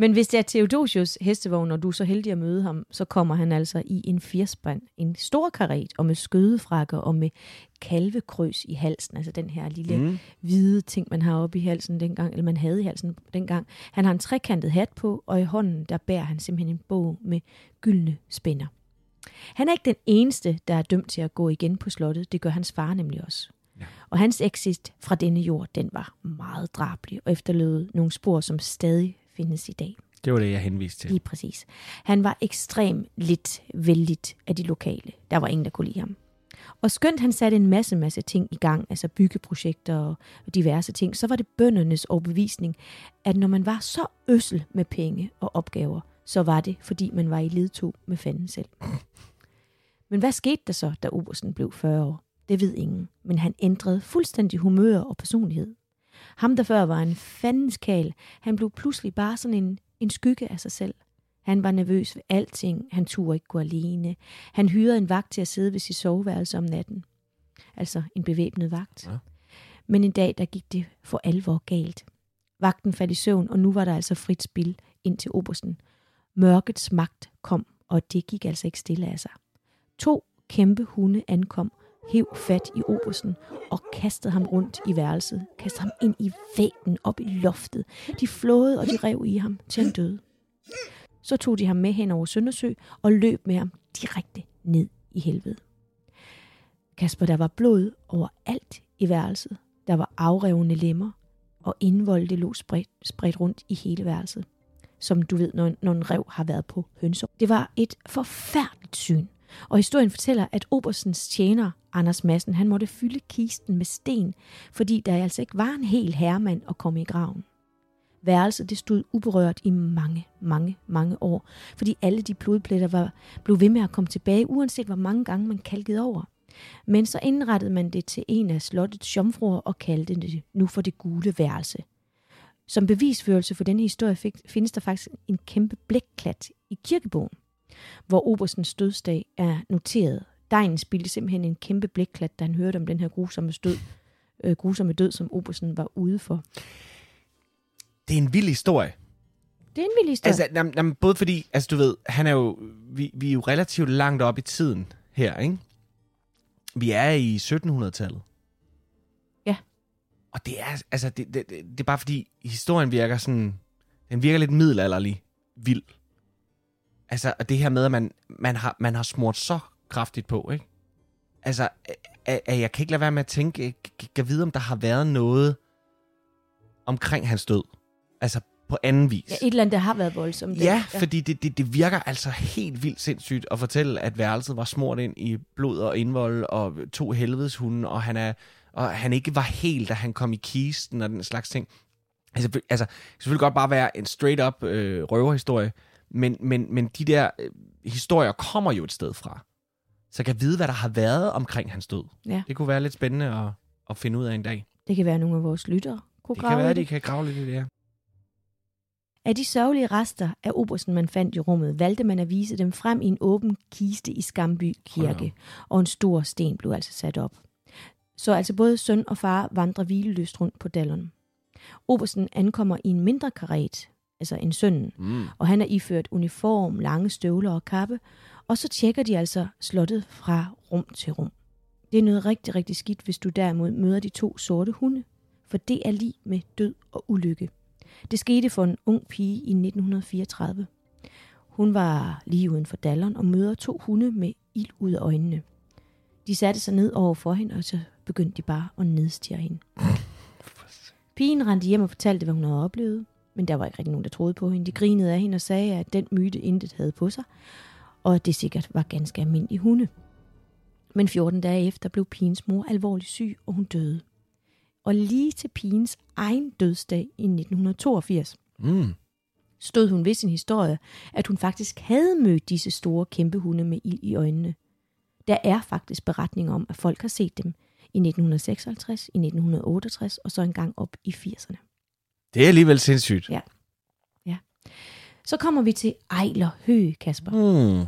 Men hvis det er Theodosius hestevogn, og du er så heldig at møde ham, så kommer han altså i en firspand, en stor karet, og med skødefrakker og med kalvekrøs i halsen, altså den her lille mm. hvide ting, man har oppe i halsen dengang, eller man havde i halsen dengang. Han har en trekantet hat på, og i hånden, der bærer han simpelthen en bog med gyldne spænder. Han er ikke den eneste, der er dømt til at gå igen på slottet. Det gør hans far nemlig også. Ja. Og hans exit fra denne jord, den var meget drabelig og efterlod nogle spor, som stadig findes i dag. det var det, jeg henviste til. Lige præcis. Han var ekstrem lidt vældigt af de lokale. Der var ingen, der kunne lide ham. Og skønt han satte en masse, masse ting i gang, altså byggeprojekter og diverse ting, så var det bøndernes overbevisning, at når man var så øssel med penge og opgaver, så var det, fordi man var i ledtog med fanden selv. Men hvad skete der så, da Obersten blev 40 år? Det ved ingen, men han ændrede fuldstændig humør og personlighed. Ham, der før var en fandens kal, han blev pludselig bare sådan en, en skygge af sig selv. Han var nervøs ved alting. Han turde ikke gå alene. Han hyrede en vagt til at sidde ved sit soveværelse om natten. Altså en bevæbnet vagt. Ja. Men en dag, der gik det for alvor galt. Vagten faldt i søvn, og nu var der altså frit spil ind til obersten. Mørkets magt kom, og det gik altså ikke stille af sig. To kæmpe hunde ankom, hev fat i obersten og kastede ham rundt i værelset. Kastede ham ind i væggen, op i loftet. De flåede, og de rev i ham, til han døde. Så tog de ham med hen over Søndersø og løb med ham direkte ned i helvede. Kasper, der var blod over alt i værelset. Der var afrevne lemmer, og indvolde lå spredt, spredt rundt i hele værelset. Som du ved, når, når en rev har været på hønser. Det var et forfærdeligt syn. Og historien fortæller, at Obersens tjener, Anders Madsen, han måtte fylde kisten med sten, fordi der altså ikke var en hel herremand at komme i graven. Værelset det stod uberørt i mange, mange, mange år, fordi alle de blodpletter var, blev ved med at komme tilbage, uanset hvor mange gange man kalkede over. Men så indrettede man det til en af slottets jomfruer og kaldte det nu for det gule værelse. Som bevisførelse for denne historie fik, findes der faktisk en kæmpe blækklat i kirkebogen, hvor Oberstens dødsdag er noteret. Dejen spildte simpelthen en kæmpe blækklat, da han hørte om den her grusomme død, øh, grusomme død, som Obersten var ude for. Det er en vild historie. Det er en vild historie. Altså, jamen, jamen, både fordi, altså du ved, han er jo, vi, vi er jo relativt langt op i tiden her, ikke? Vi er i 1700-tallet. Ja. Og det er, altså, det, det, det, det er bare fordi, historien virker sådan, den virker lidt middelalderlig vild. Altså, og det her med, at man, man, har, man har smurt så kraftigt på, ikke? Altså, at, at jeg kan ikke lade være med at tænke, kan vide, om der har været noget omkring hans død. Altså, på anden vis. Ja, et eller andet, der har været voldsomt. Ja, ja, fordi det, det, det virker altså helt vildt sindssygt at fortælle, at værelset var smurt ind i blod og indvold og to helvedeshunde, og han, er, og han ikke var helt, da han kom i kisten og den slags ting. Altså, altså selvfølgelig godt bare være en straight-up øh, røverhistorie, men, men, men de der øh, historier kommer jo et sted fra. Så jeg kan vide, hvad der har været omkring hans død. Ja. Det kunne være lidt spændende at, at finde ud af en dag. Det kan være, nogle af vores lyttere kunne Det grave kan være, at de kan grave lidt i det her. Af de sørgelige rester af obersten, man fandt i rummet, valgte man at vise dem frem i en åben kiste i Skamby Kirke, og en stor sten blev altså sat op. Så altså både søn og far vandrer hvileløst rundt på dalleren. Obersten ankommer i en mindre karet, altså en sønnen, Mm. og han er iført uniform, lange støvler og kappe, og så tjekker de altså slottet fra rum til rum. Det er noget rigtig, rigtig skidt, hvis du derimod møder de to sorte hunde, for det er lige med død og ulykke. Det skete for en ung pige i 1934. Hun var lige uden for dalleren og møder to hunde med ild ud af øjnene. De satte sig ned over for hende, og så begyndte de bare at nedstige hende. Pigen rendte hjem og fortalte, hvad hun havde oplevet, men der var ikke rigtig nogen, der troede på hende. De grinede af hende og sagde, at den myte intet havde på sig, og at det sikkert var ganske almindelige hunde. Men 14 dage efter blev pigens mor alvorligt syg, og hun døde. Og lige til pigens egen dødsdag i 1982 Mm. stod hun ved sin historie, at hun faktisk havde mødt disse store kæmpe hunde med ild i øjnene. Der er faktisk beretninger om, at folk har set dem i 1956, i 1968 og så engang op i 80'erne. Det er alligevel sindssygt. Ja. Så kommer vi til Ejler Hø, Kasper. Mm.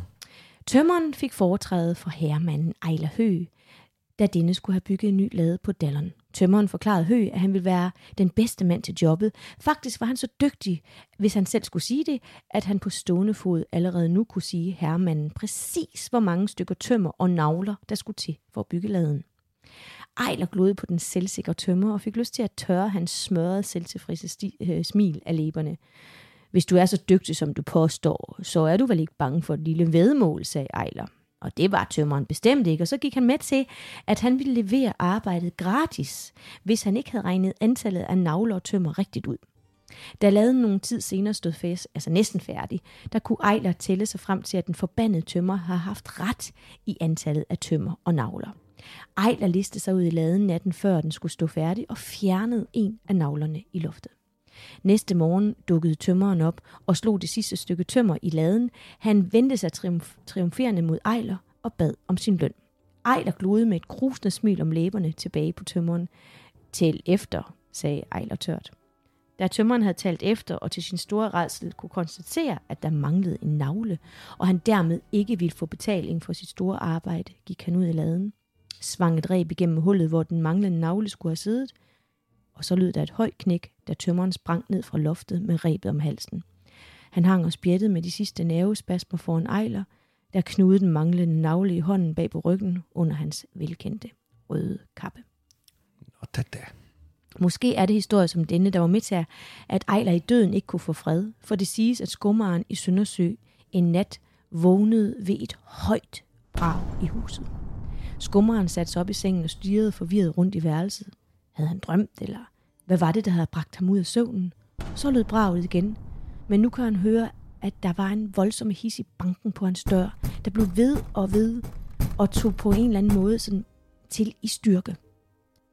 Tømmeren fik foretrædet for herremanden Ejler Hø, da denne skulle have bygget en ny lade på Dalleren. Tømmeren forklarede Hø, at han ville være den bedste mand til jobbet. Faktisk var han så dygtig, hvis han selv skulle sige det, at han på stående fod allerede nu kunne sige herremanden præcis, hvor mange stykker tømmer og navler, der skulle til for at bygge laden. Ejler glodede på den selvsikre tømmer og fik lyst til at tørre hans smørrede, selvtilfredse sti- øh, smil af læberne. Hvis du er så dygtig, som du påstår, så er du vel ikke bange for et lille vedmål, sagde Ejler. Og det var tømmeren bestemt ikke, og så gik han med til, at han ville levere arbejdet gratis, hvis han ikke havde regnet antallet af navler og tømmer rigtigt ud. Da laden nogle tid senere stod fast, altså næsten færdig, der kunne Ejler tælle sig frem til, at den forbandede tømmer har haft ret i antallet af tømmer og navler. Ejler liste sig ud i laden natten før den skulle stå færdig og fjernede en af navlerne i loftet. Næste morgen dukkede tømmeren op og slog det sidste stykke tømmer i laden. Han vendte sig triumf- triumferende mod Ejler og bad om sin løn. Ejler glodede med et krusende smil om læberne tilbage på tømmeren. Til efter, sagde Ejler tørt. Da tømmeren havde talt efter og til sin store redsel kunne konstatere, at der manglede en navle, og han dermed ikke ville få betaling for sit store arbejde, gik han ud i laden, svang et reb igennem hullet, hvor den manglende navle skulle have siddet, og så lød der et højt knæk, da tømmeren sprang ned fra loftet med rebet om halsen. Han hang og spjættede med de sidste nervespasmer foran Ejler, der knudede den manglende navle i hånden bag på ryggen under hans velkendte røde kappe. Og da da. Måske er det historie som denne, der var med til, at Ejler i døden ikke kunne få fred, for det siges, at skummeren i Søndersø en nat vågnede ved et højt brag i huset. Skummeren satte sig op i sengen og styrede forvirret rundt i værelset. Havde han drømt, eller hvad var det, der havde bragt ham ud af søvnen? Så lød braget igen, men nu kan han høre, at der var en voldsom his i banken på hans dør, der blev ved og ved og tog på en eller anden måde sådan til i styrke.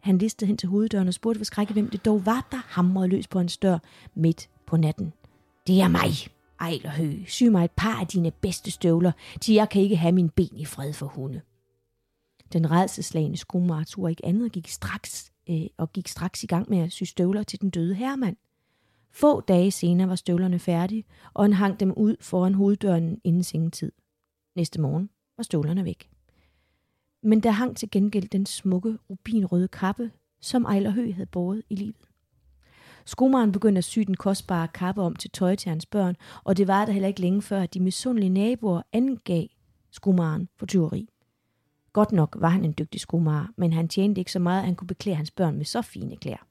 Han listede hen til hoveddøren og spurgte for skrække, hvem det dog var, der hamrede løs på hans dør midt på natten. Det er mig, Ejlerhø. Syg mig et par af dine bedste støvler, til jeg kan ikke have min ben i fred for hunde. Den redselslagende skomager tog ikke andet og gik straks, øh, og gik straks i gang med at sy støvler til den døde herremand. Få dage senere var støvlerne færdige, og han hang dem ud foran hoveddøren inden sengetid. Næste morgen var støvlerne væk. Men der hang til gengæld den smukke rubinrøde kappe, som Ejler Høgh havde båret i livet. Skomaren begyndte at sy den kostbare kappe om til tøj til hans børn, og det var der heller ikke længe før, at de misundelige naboer angav skomaren for tyveri. Godt nok var han en dygtig skomager, men han tjente ikke så meget, at han kunne beklæde hans børn med så fine klæder.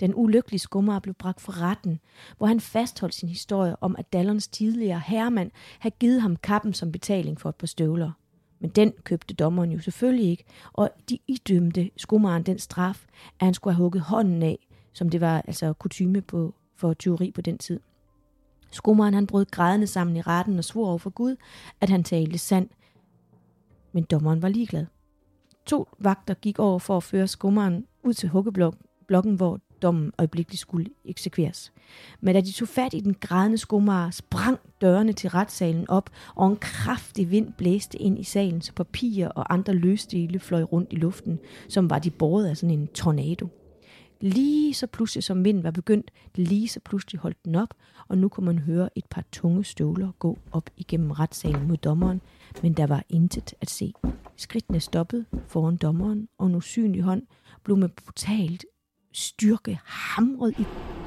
Den ulykkelige skummer blev bragt for retten, hvor han fastholdt sin historie om, at Dallons tidligere herremand havde givet ham kappen som betaling for et par støvler. Men den købte dommeren jo selvfølgelig ikke, og de idømte skummeren den straf, at han skulle have hugget hånden af, som det var altså kutyme på, for tyveri på den tid. Skummeren han brød grædende sammen i retten og svor over for Gud, at han talte sandt, men dommeren var ligeglad. To vagter gik over for at føre skummeren ud til huggeblokken, hvor dommen øjeblikkeligt skulle eksekveres. Men da de tog fat i den grædende skummer, sprang dørene til retssalen op, og en kraftig vind blæste ind i salen, så papirer og andre løsdele fløj rundt i luften, som var de båret af sådan en tornado. Lige så pludselig som vinden var begyndt, lige så pludselig holdt den op, og nu kunne man høre et par tunge støvler gå op igennem retssalen mod dommeren, men der var intet at se. Skridtene stoppede foran dommeren, og en usynlig hånd blev med brutalt styrke hamret i,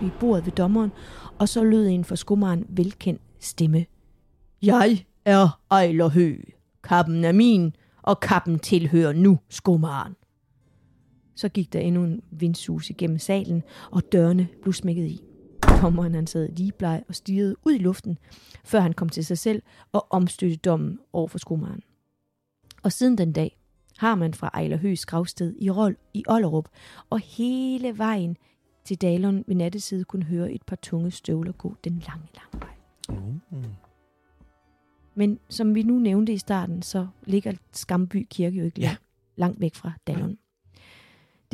i bordet ved dommeren, og så lød en for skummeren velkendt stemme. Jeg er Ejlerhø. Kappen er min, og kappen tilhører nu skummeren. Så gik der endnu en vindsus igennem salen, og dørene blev smækket i. Dommeren han sad lige bleg og stirrede ud i luften, før han kom til sig selv og omstødte dommen over for skummeren. Og siden den dag har man fra Ejler Høs gravsted i, Rol, i Ollerup, og hele vejen til Dalon ved natteside kunne høre et par tunge støvler gå den lange, lange vej. Mm. Men som vi nu nævnte i starten, så ligger Skamby Kirke jo ikke ja. langt væk fra Dalon.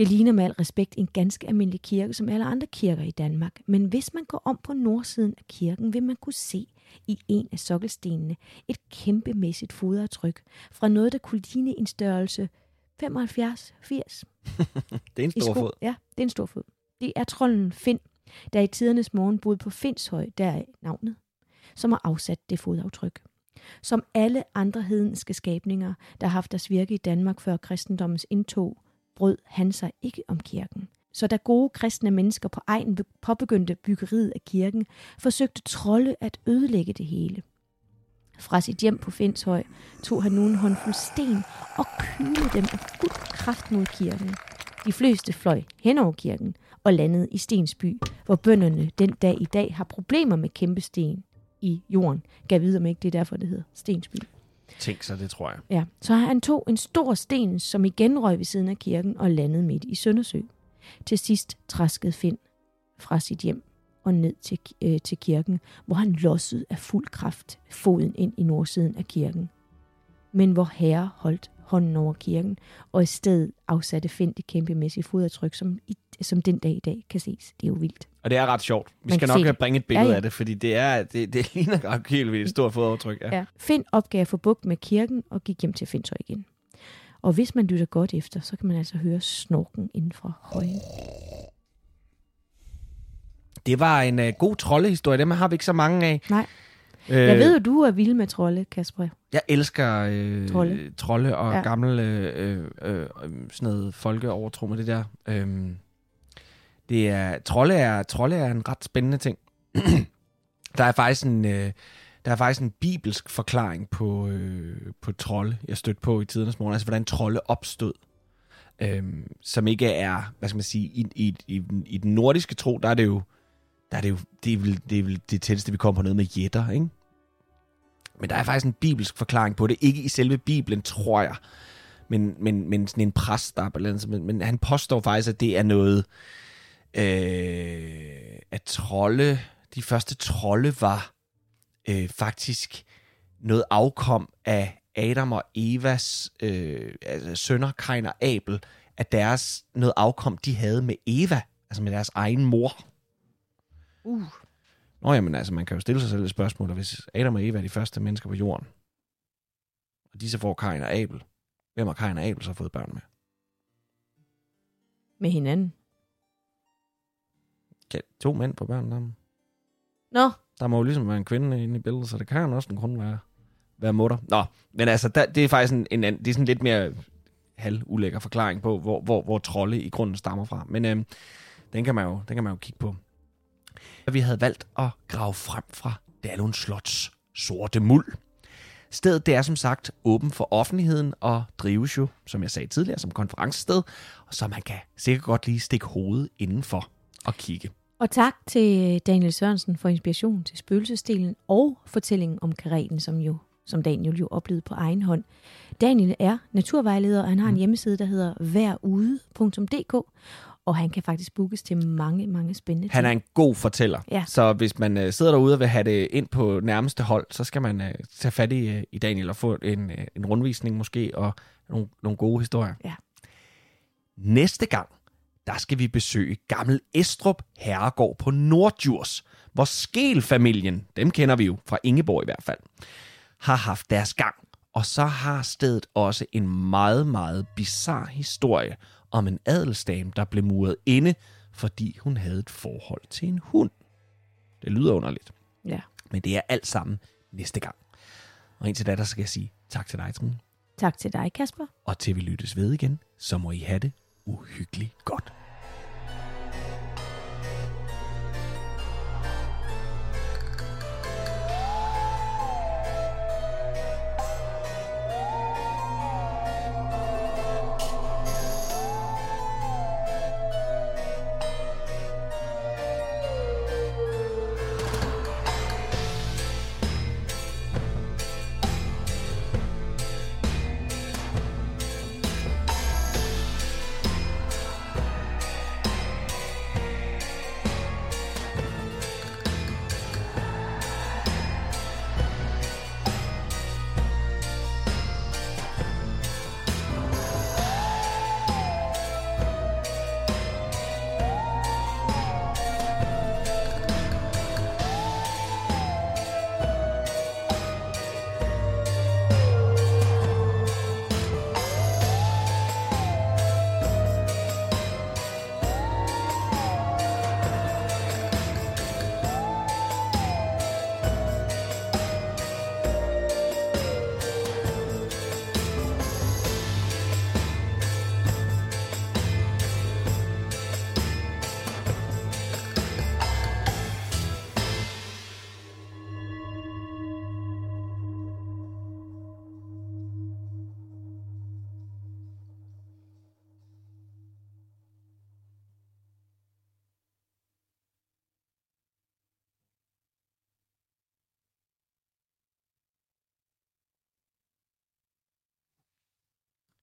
Det ligner med al respekt en ganske almindelig kirke, som alle andre kirker i Danmark. Men hvis man går om på nordsiden af kirken, vil man kunne se i en af sokkelstenene et kæmpemæssigt fodaftryk fra noget, der kunne ligne en størrelse 75-80. det er en stor fod. Ja, det er en stor fod. Det er trolden Finn, der i tidernes morgen boede på Finshøj, der er navnet, som har afsat det fodaftryk. Som alle andre hedenske skabninger, der har haft deres virke i Danmark før kristendommens indtog, brød han sig ikke om kirken. Så da gode kristne mennesker på egen påbegyndte byggeriet af kirken, forsøgte trolde at ødelægge det hele. Fra sit hjem på Finshøj tog han nu en håndfuld sten og kylede dem af fuld kraft mod kirken. De fleste fløj hen over kirken og landede i Stensby, hvor bønderne den dag i dag har problemer med kæmpe sten i jorden. Gav videre med ikke, det er derfor, det hedder Stensby. Tænk sig, det tror jeg. Ja, så han tog en stor sten, som igen røg ved siden af kirken og landede midt i Søndersø. Til sidst træskede Finn fra sit hjem og ned til, øh, til kirken, hvor han lossede af fuld kraft foden ind i nordsiden af kirken. Men hvor herre holdt hånden over kirken, og i stedet afsatte Finn det kæmpemæssige fodaftryk, som, i, som den dag i dag kan ses. Det er jo vildt. Og det er ret sjovt. Vi Man skal nok bringe et billede ja, ja. af det, fordi det, er, det, det ligner helt vildt et stort fodaftryk. Ja. Ja. Finn opgav for bugt med kirken og gik hjem til Finshøj igen. Og hvis man lytter godt efter, så kan man altså høre snorken inden fra højen. Det det var en uh, god troldehistorie. Dem har vi ikke så mange af. Nej. Øh, Jeg ved jo, du er vild med trolde, Kasper. Jeg elsker øh, Trolde. trolde. og Ja. gammel øh, øh, øh, sådan noget folkeovertro med det der. Øhm, det er, trolde, er, trolde er en ret spændende ting. der er faktisk en, øh, der er faktisk en bibelsk forklaring på, øh, på trolde, jeg stødte på i tidernes morgen. Altså, hvordan trolde opstod. Øhm, som ikke er, hvad skal man sige, i, i, i, i den nordiske tro, der er det jo, der er det jo, det er vel det, er vel det tætteste, vi kommer på noget med jætter, ikke? Men der er faktisk en bibelsk forklaring på det. Ikke i selve Bibelen, tror jeg. Men, men, men sådan en præst, der er balance. men, men han påstår faktisk, at det er noget... Øh, at trolde... De første trolde var øh, faktisk noget afkom af Adam og Evas øh, altså sønner, Kain og Abel, at deres noget afkom, de havde med Eva, altså med deres egen mor. Uh. Nå jamen altså, man kan jo stille sig selv et spørgsmål, og hvis Adam og Eva er de første mennesker på jorden, og de så får Kain og Abel, hvem har Kain og Abel så fået børn med? Med hinanden. Kan to mænd få børn sammen? Nå, Der må jo ligesom være en kvinde inde i billedet, så det kan jo også kun være, være mutter. Nå, men altså, der, det er faktisk en, en, det er sådan lidt mere halv ulækker forklaring på, hvor, hvor, hvor trolde i grunden stammer fra. Men øhm, den, kan man jo, den kan man jo kigge på. Vi havde valgt at grave frem fra Dalun Slots sorte muld. Stedet det er som sagt åben for offentligheden og drives jo, som jeg sagde tidligere, som konferencested, og så man kan sikkert godt lige stikke hovedet indenfor og kigge. og tak til Daniel Sørensen for inspiration til spøgelsesdelen og fortællingen om kareten, som jo som Daniel jo oplevede på egen hånd. Daniel er naturvejleder, og han har en hjemmeside, der hedder værude.dk, og han kan faktisk bookes til mange, mange spændende Han ting. er en god fortæller. Ja. Så hvis man øh, sidder derude og vil have det ind på nærmeste hold, så skal man øh, tage fat i, øh, i Daniel og få en, øh, en rundvisning måske, og nogle, nogle gode historier. Ja. Næste gang, der skal vi besøge Gammel Estrup Herregård på Nordjurs, hvor Skel-familien, dem kender vi jo fra Ingeborg i hvert fald, har haft deres gang. Og så har stedet også en meget, meget bizarre historie om en adelsdame, der blev muret inde, fordi hun havde et forhold til en hund. Det lyder underligt, Ja. men det er alt sammen næste gang. Og indtil da, der skal jeg sige tak til dig, Trine. Tak til dig, Kasper. Og til vi lyttes ved igen, så må I have det uhyggeligt godt.